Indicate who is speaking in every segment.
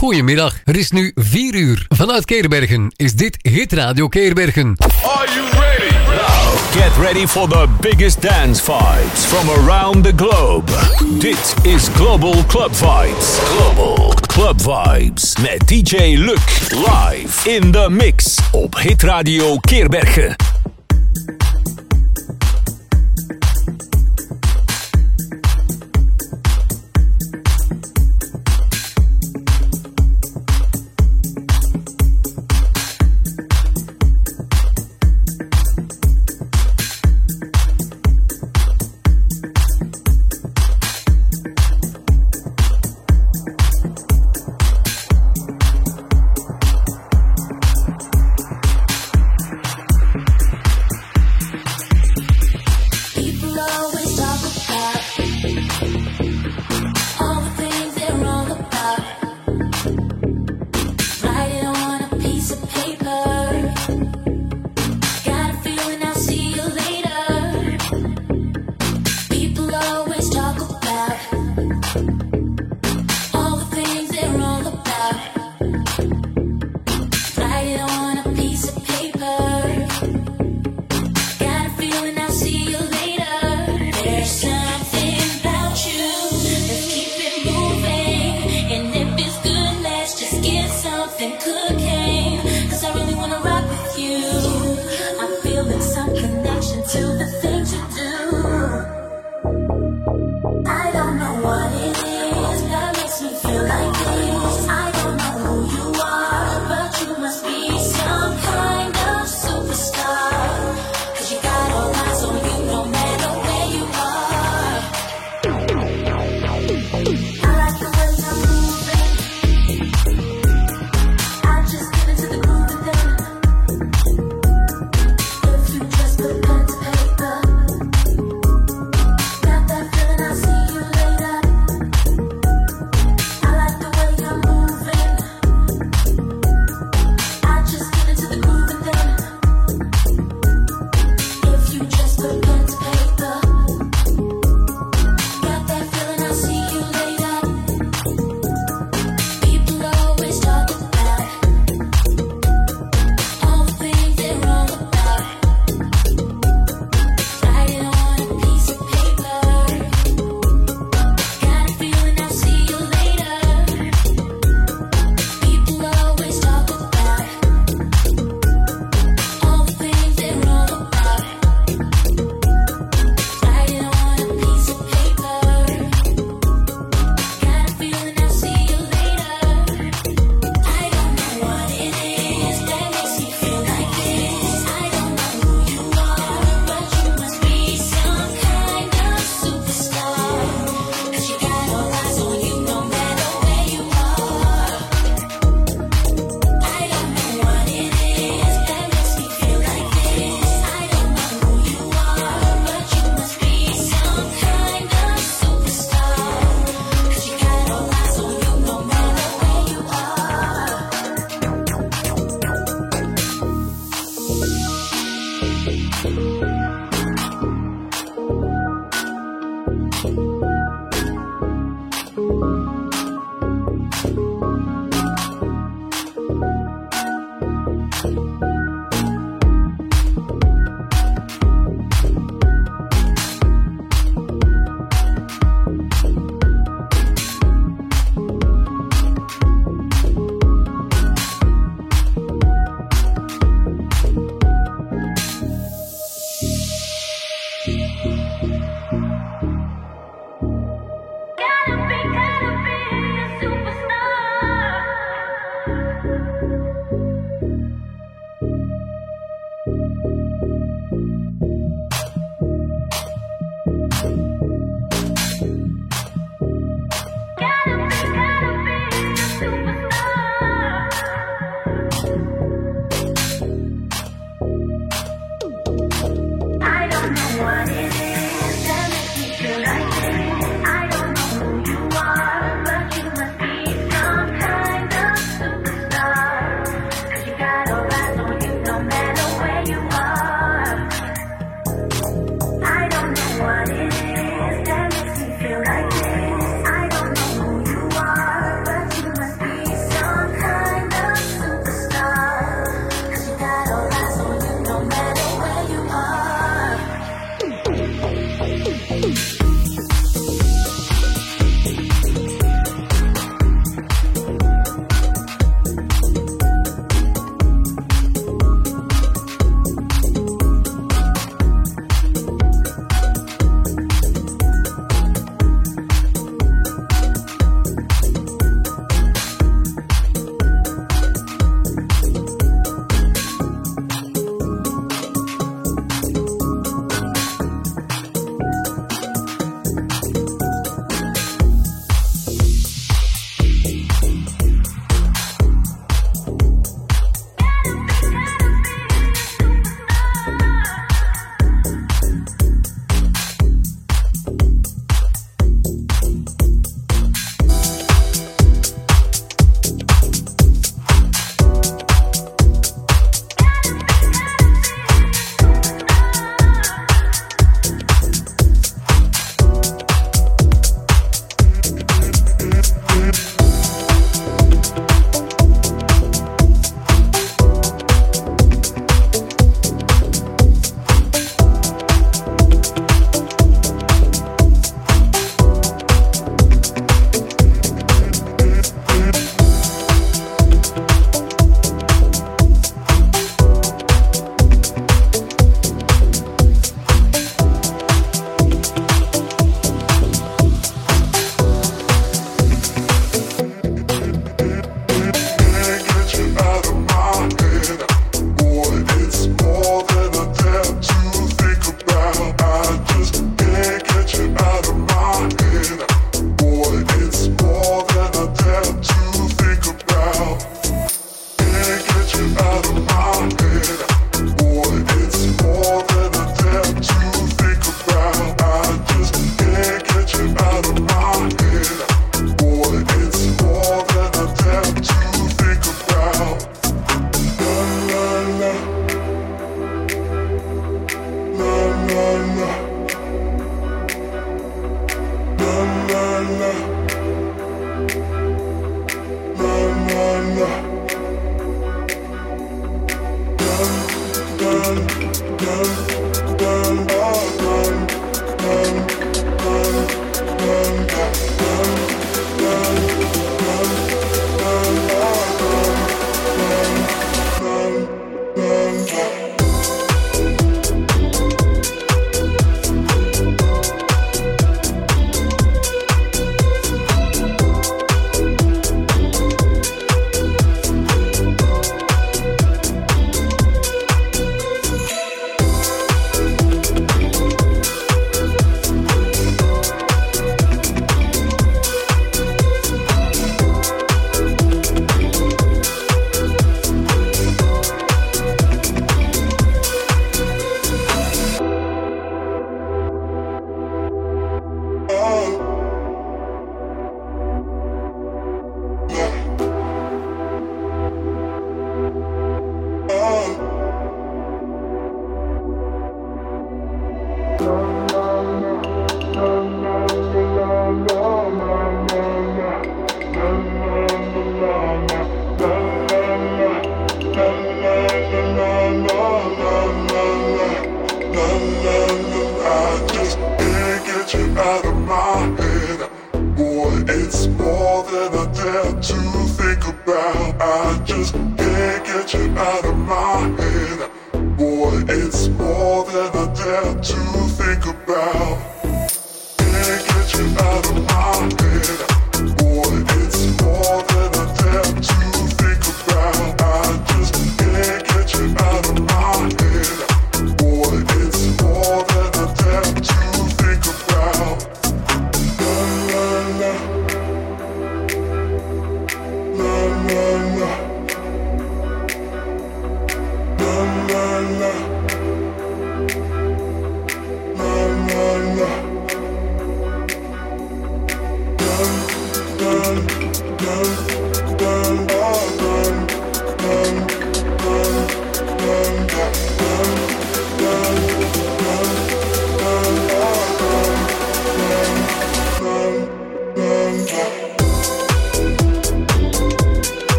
Speaker 1: Goedemiddag, het is nu 4 uur. Vanuit Keerbergen is dit Hit Radio Keerbergen.
Speaker 2: Are you ready?
Speaker 3: Get ready for the biggest dance vibes from around the globe. Dit is Global Club Vibes. Global Club Vibes met DJ Luc live in the mix op Hit Radio Keerbergen.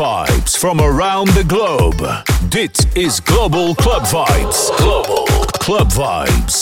Speaker 3: Vibes from around the globe. Dit is Global Club Vibes. Global Club Vibes.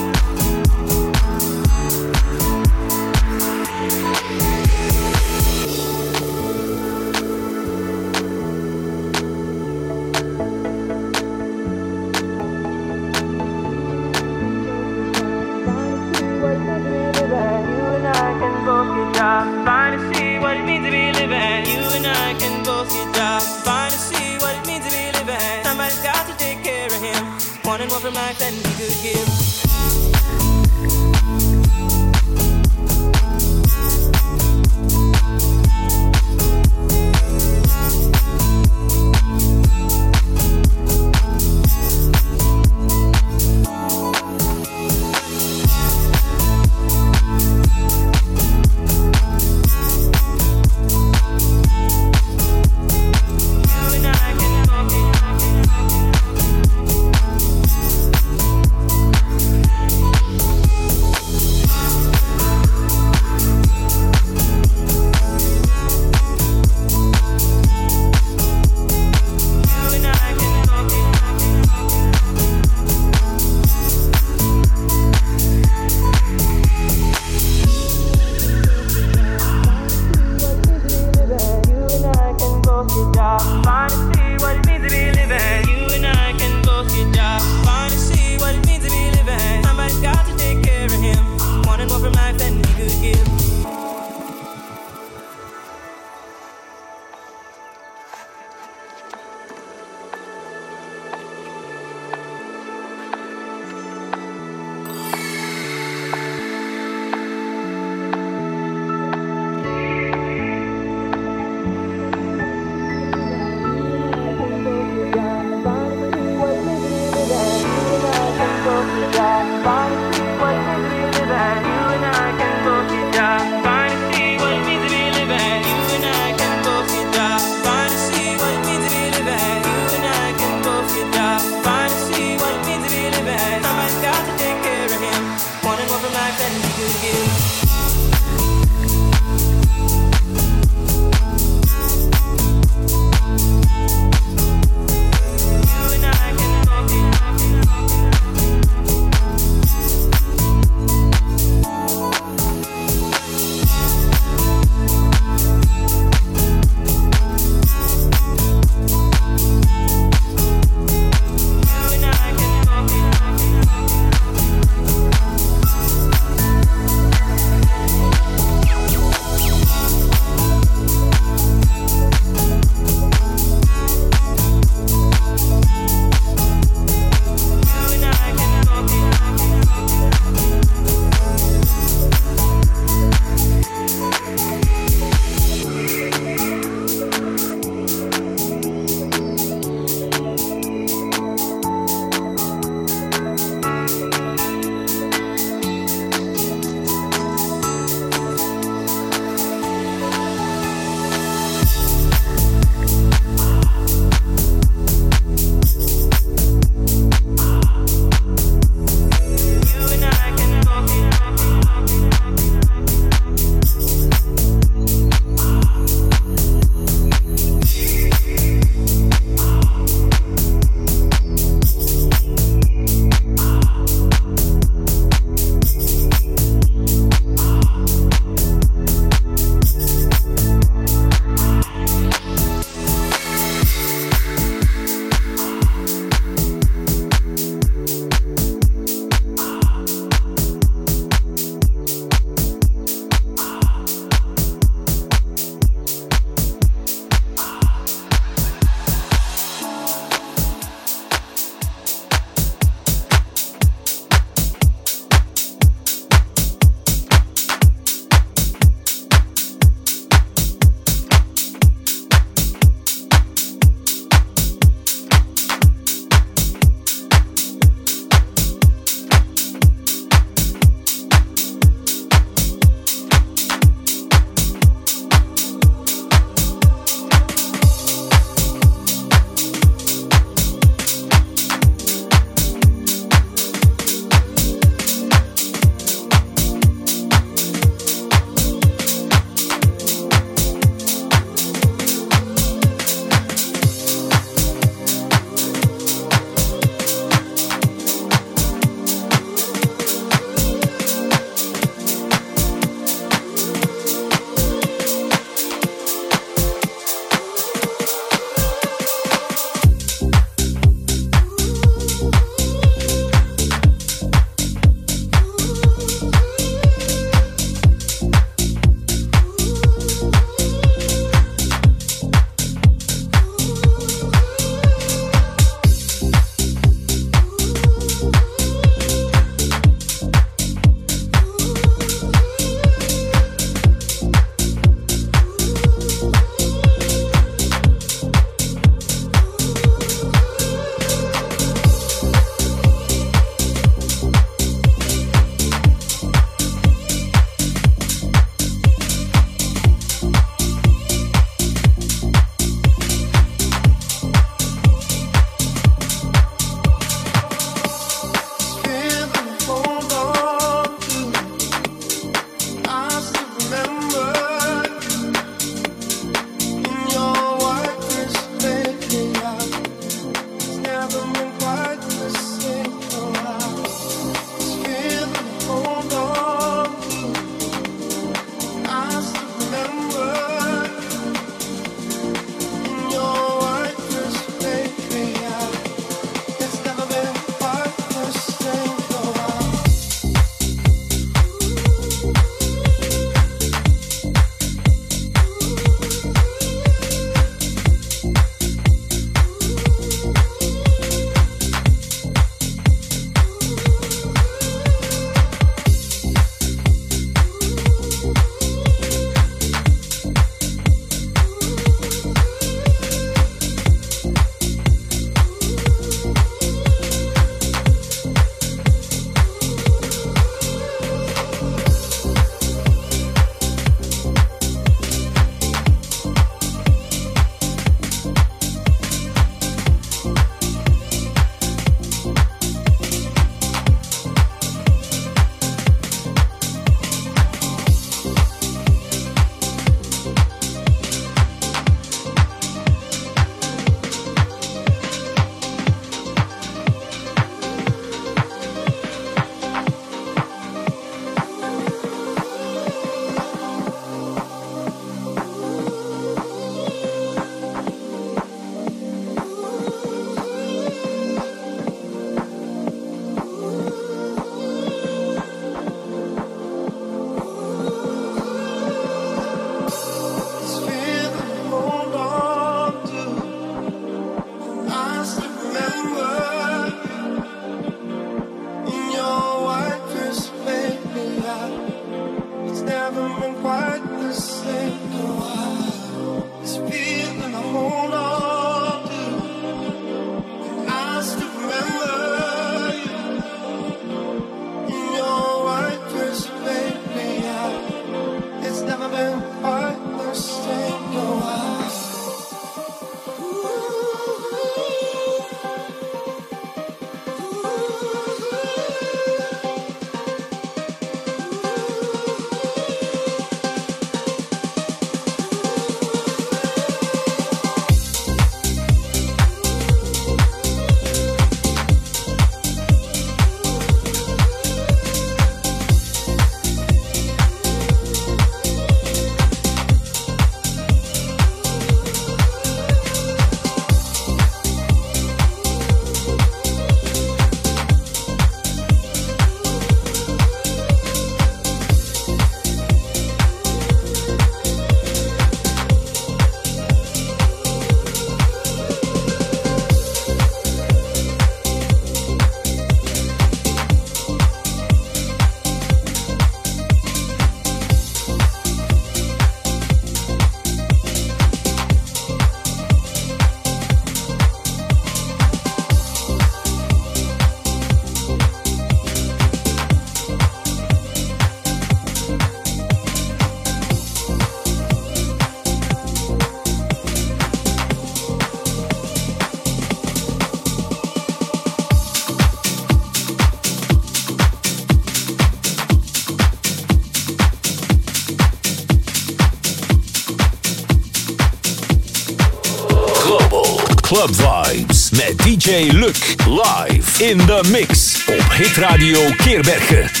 Speaker 3: Club Vibes met DJ Luc live in the mix op Hit Radio Keerbergen.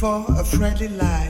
Speaker 2: for a friendly light.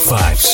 Speaker 4: Five.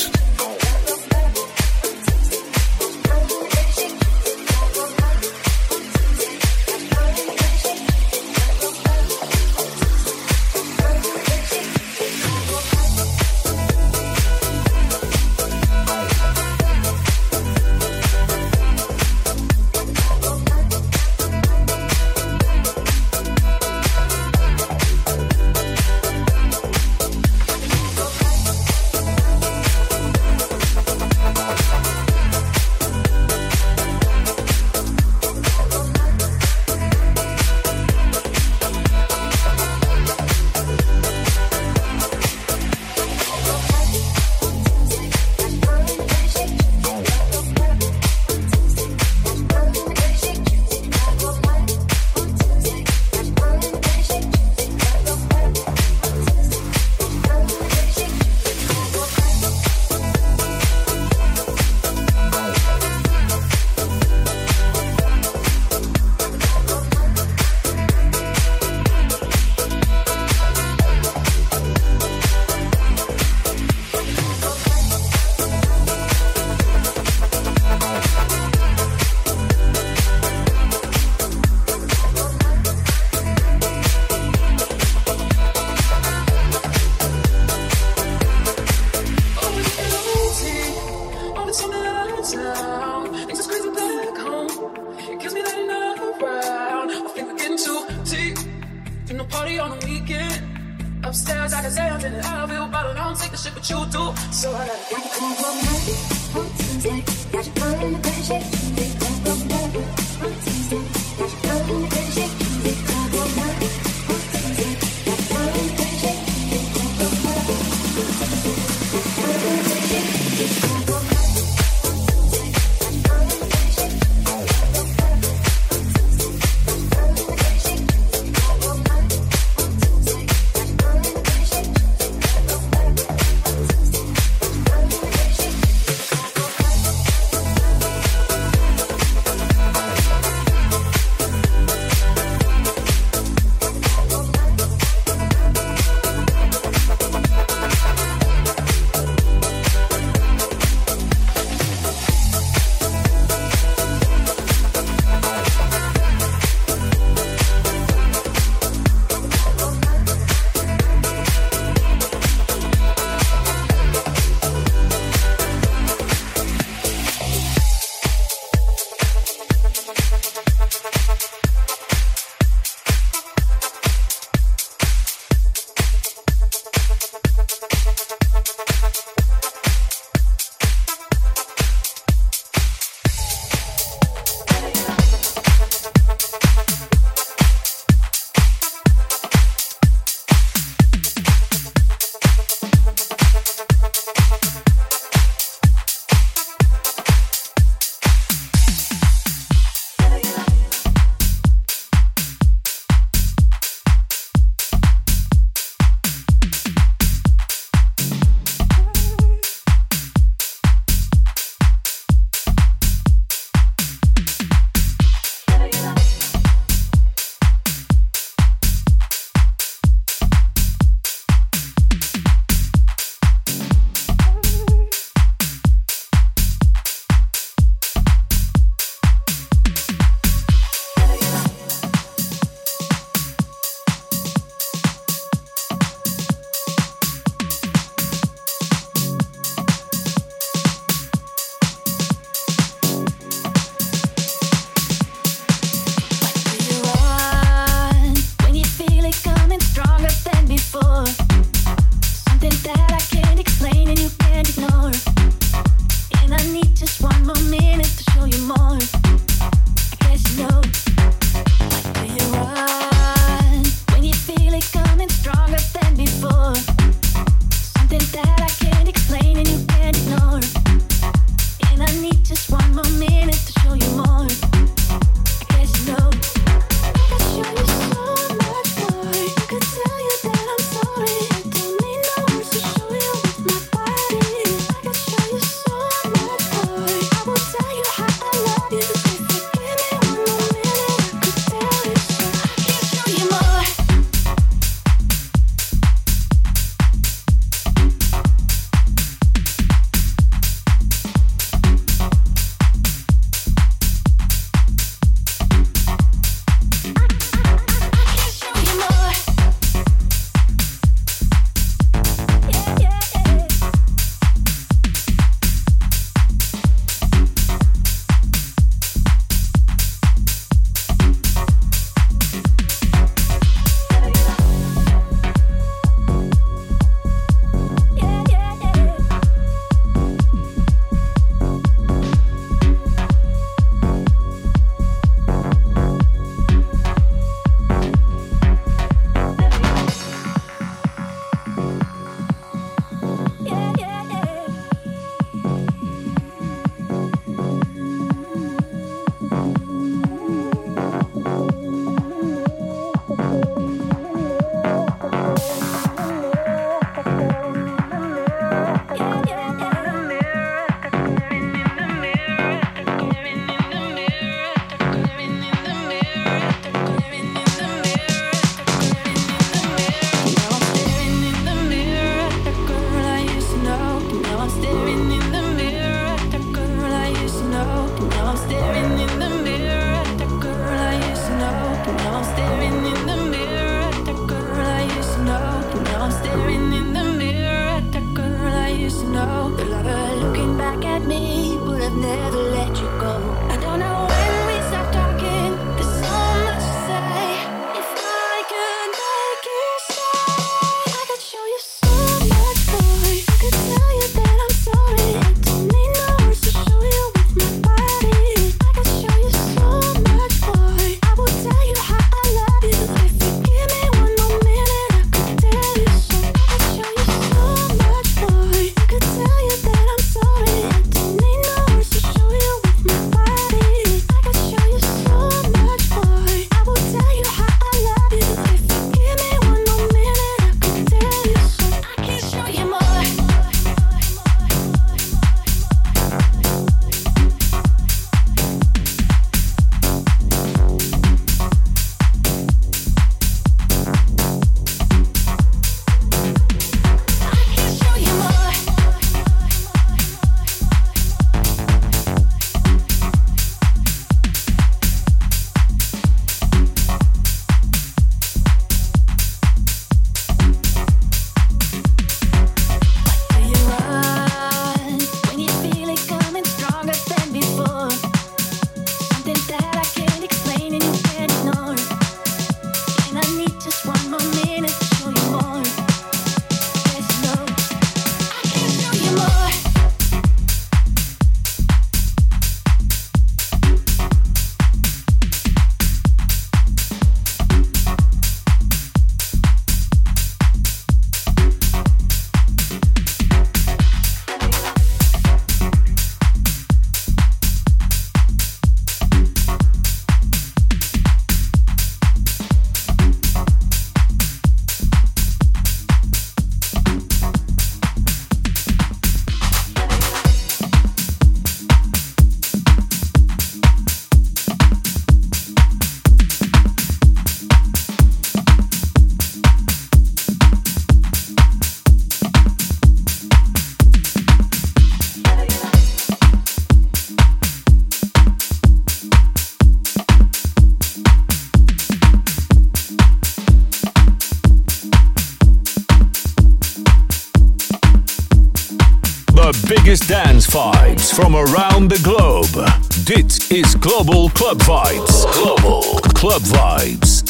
Speaker 4: hottest dance vibes from around the globe. Dit is Global Club Vibes. Global Club Vibes.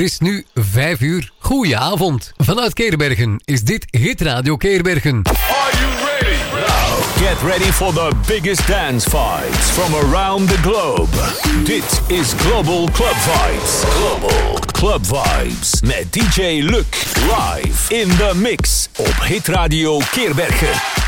Speaker 1: Er is nu 5 uur. Goedenavond. Vanuit Keerbergen is dit Hit Radio Keerbergen.
Speaker 3: Are you ready? Get ready for the biggest dance fights from around the globe. Dit is Global Club Vibes. Global Club Vibes met DJ Luc live in the mix op Hit Radio Keerbergen.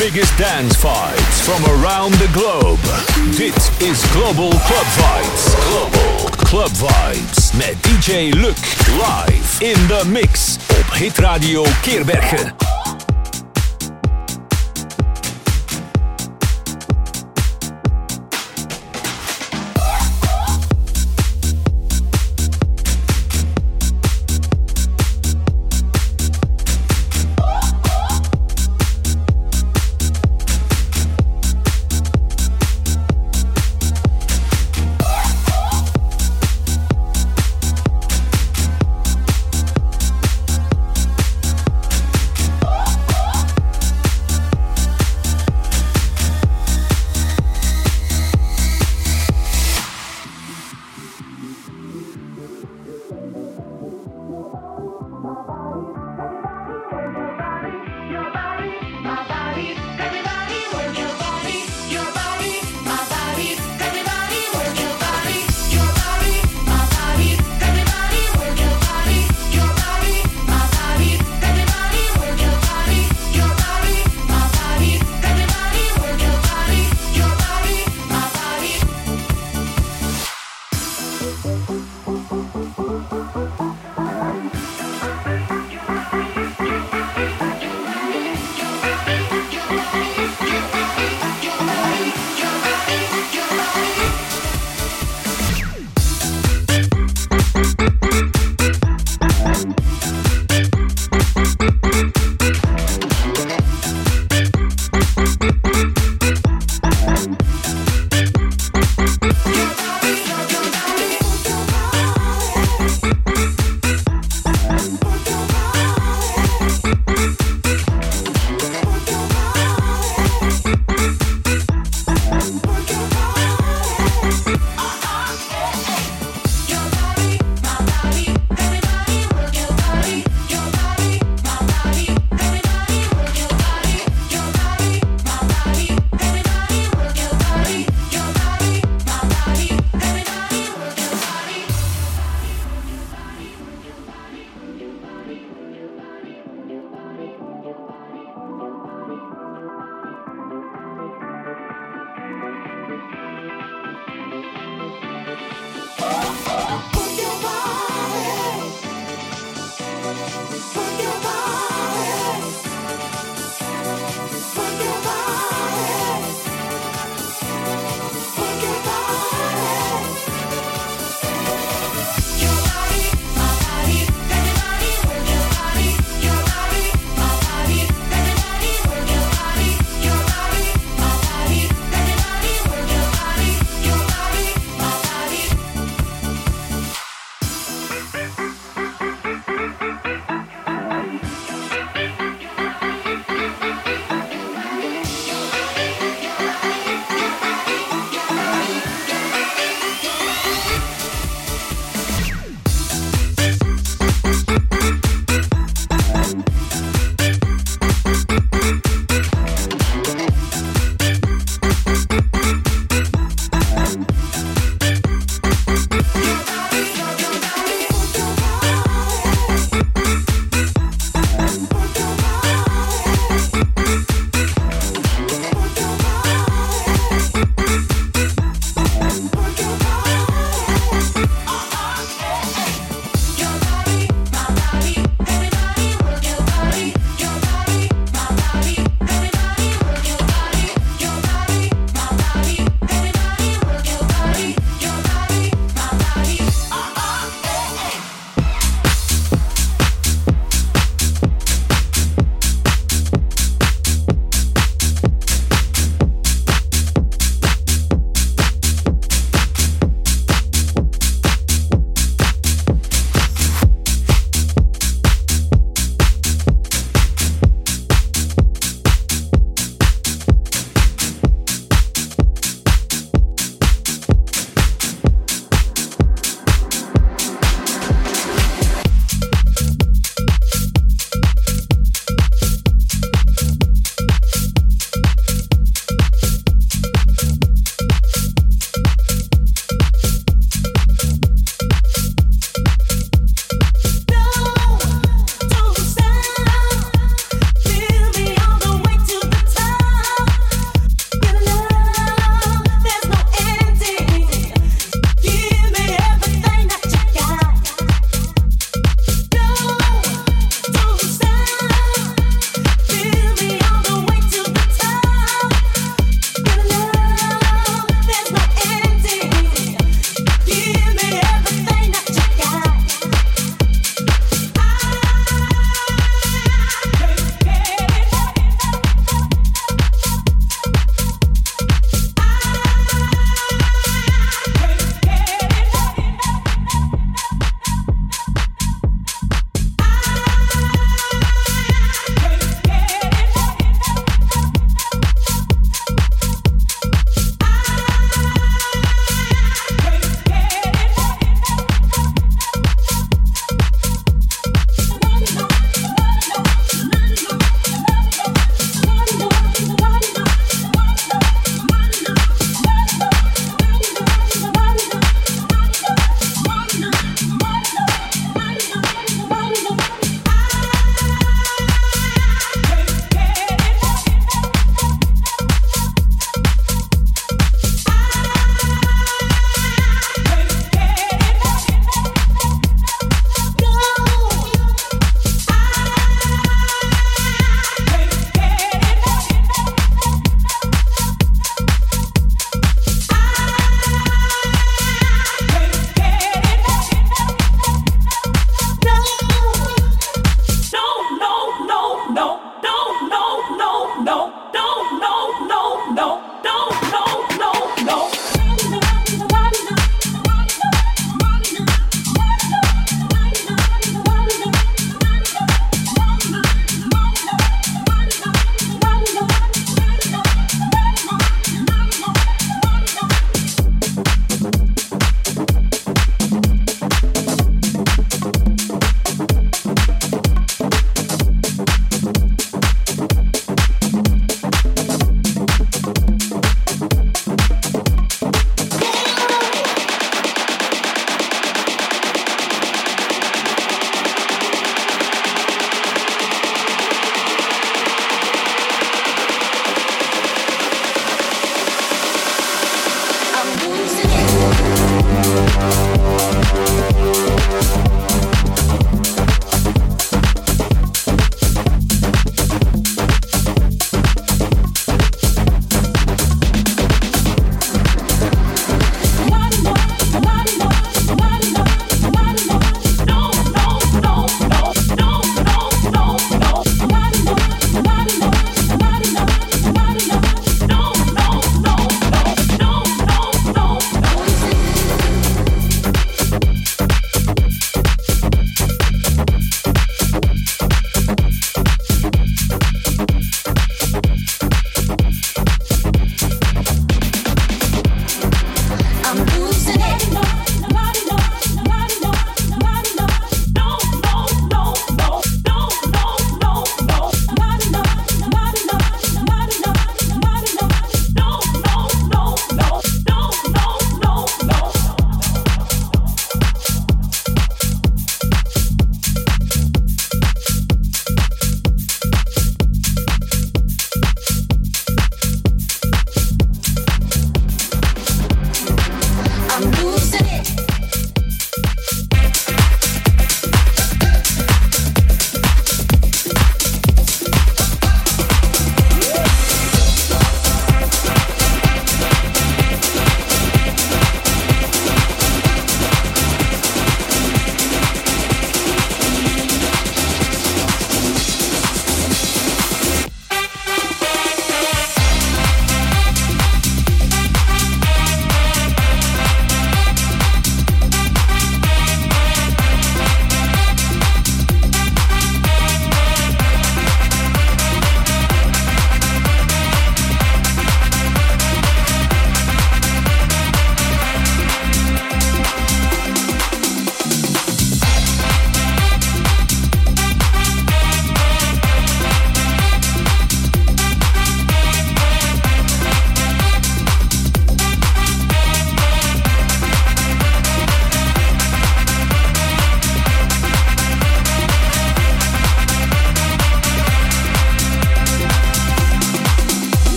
Speaker 3: Biggest dance fights from around the globe. Dit is Global Club Vibes. Global Club Vibes met DJ Luc live in the mix op Hit Radio Keerbergen.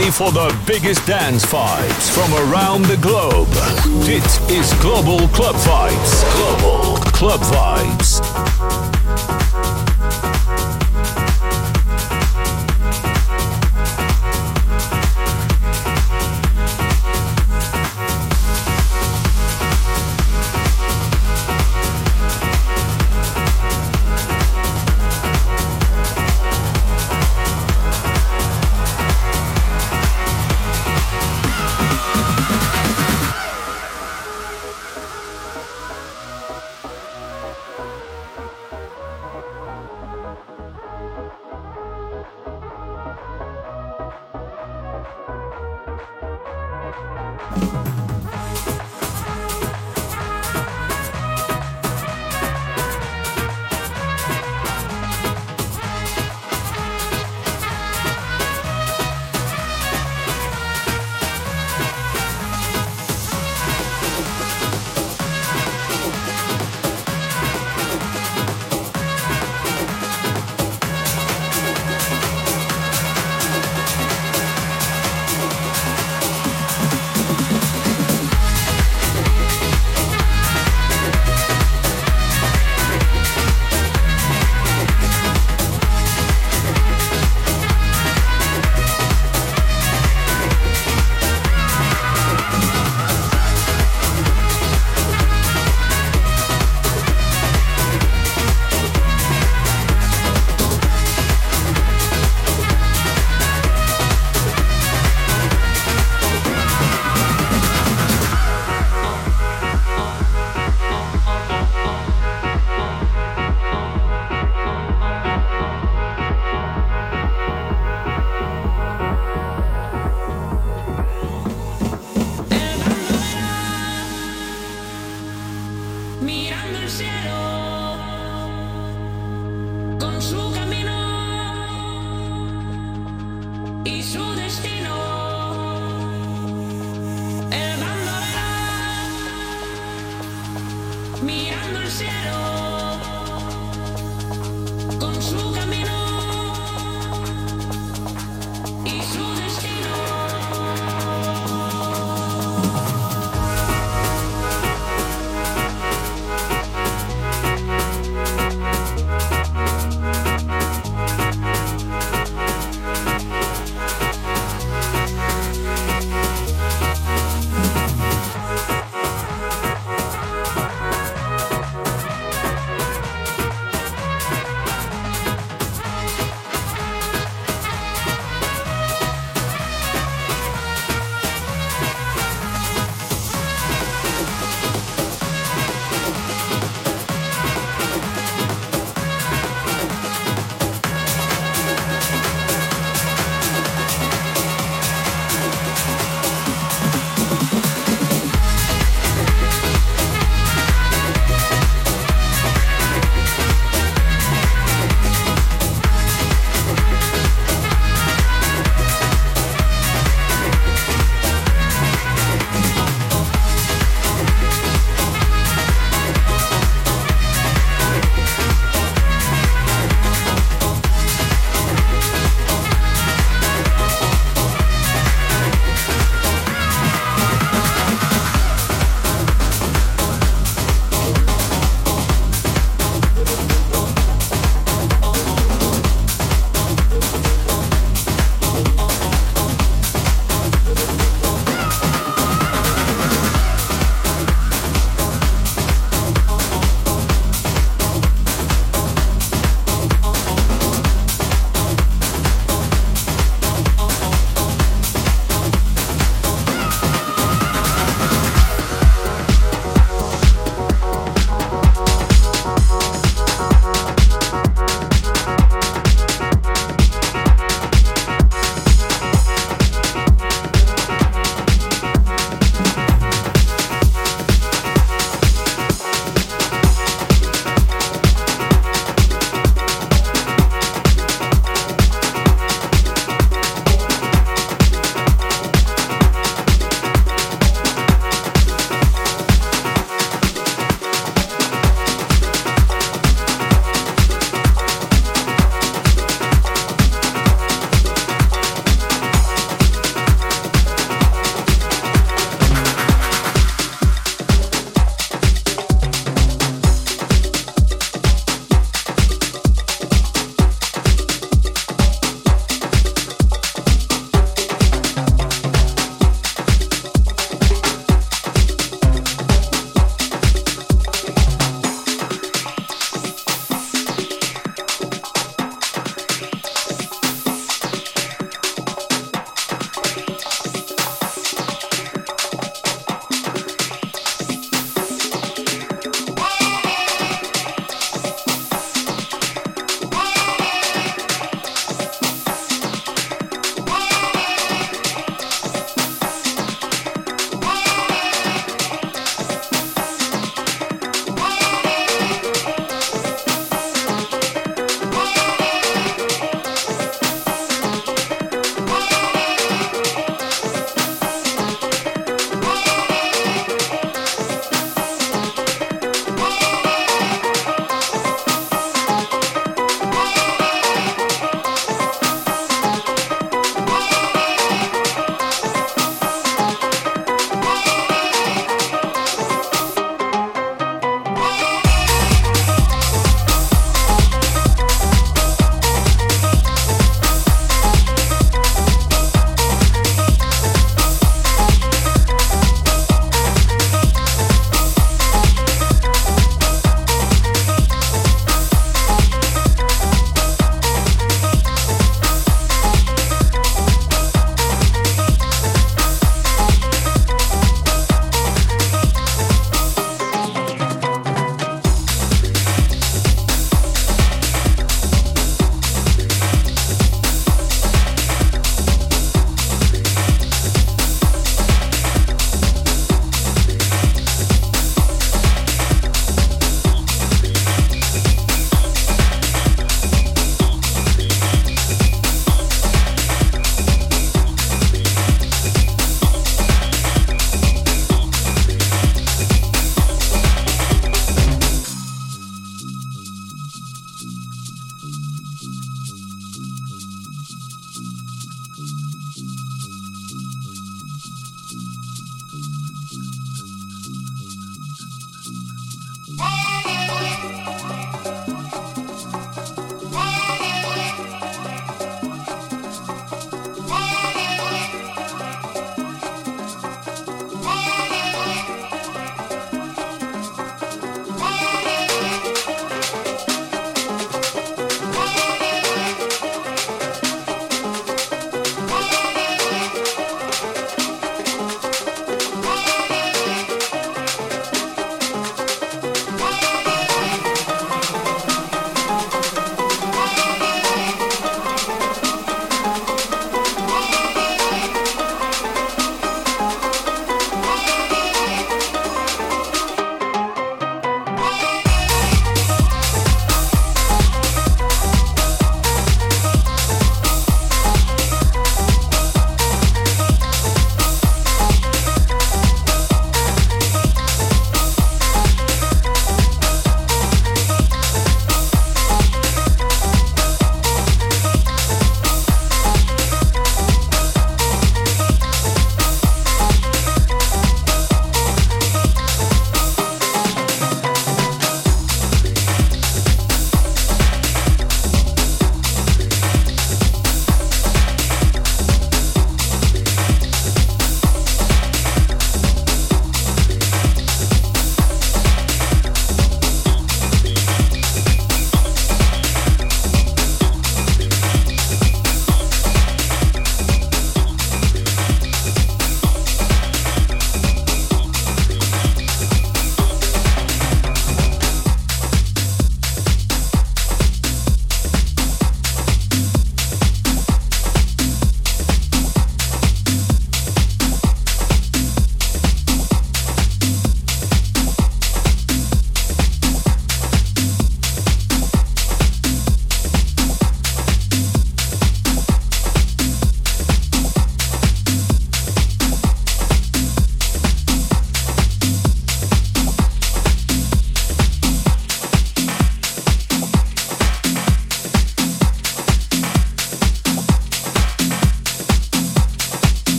Speaker 3: Ready for the biggest dance vibes from around the globe. Dit is Global Club Vibes. Global Club Vibes.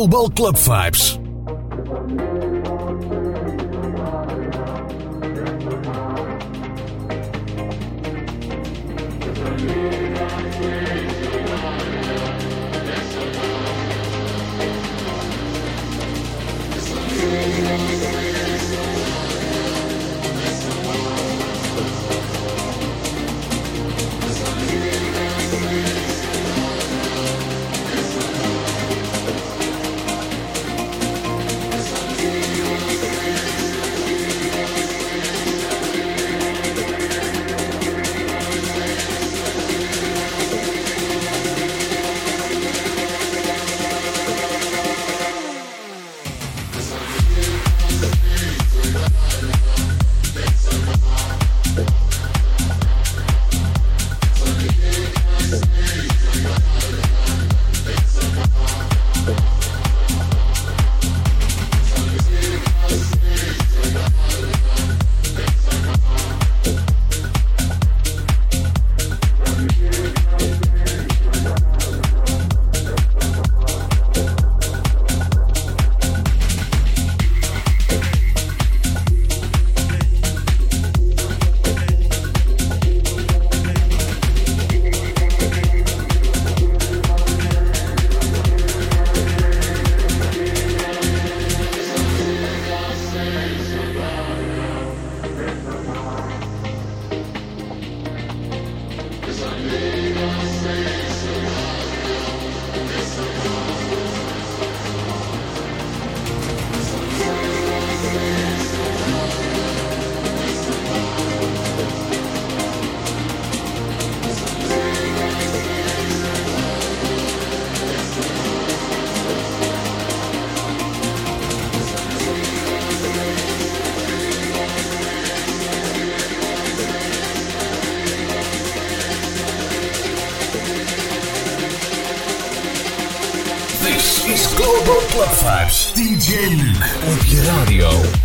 Speaker 5: Global Club Vibes. DJ Luke op je radio.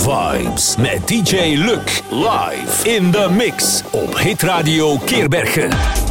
Speaker 3: Vibes met DJ Luc live in de mix op Hitradio Keerbergen.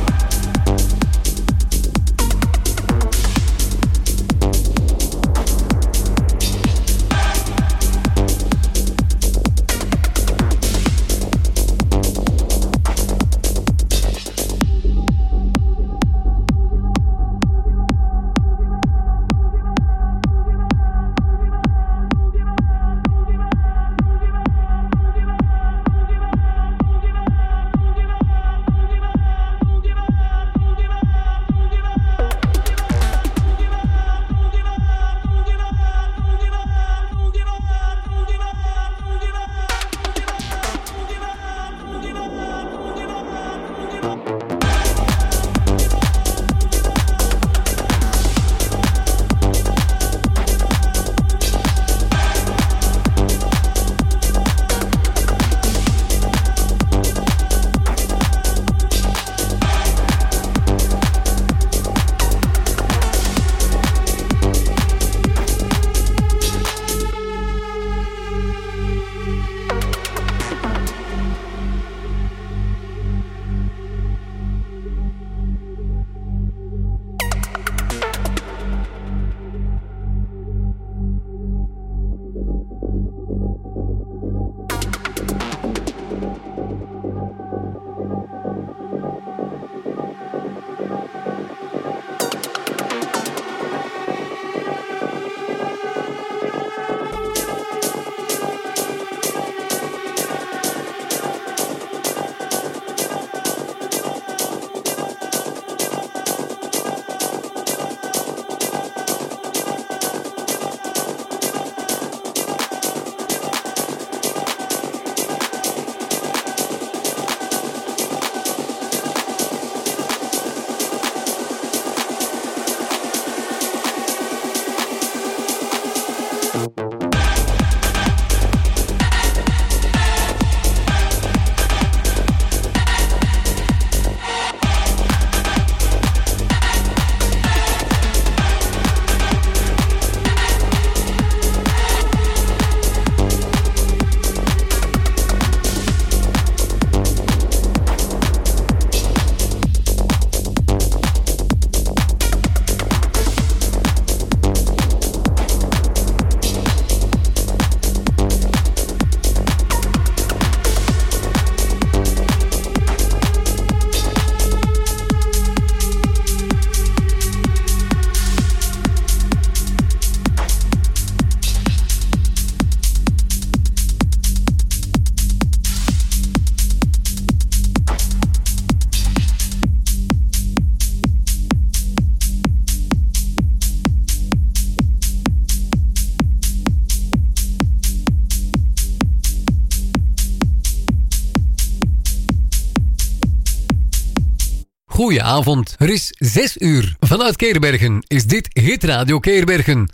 Speaker 1: Goedenavond. Er is 6 uur. Vanuit Keerbergen is dit Hit Radio Keerbergen.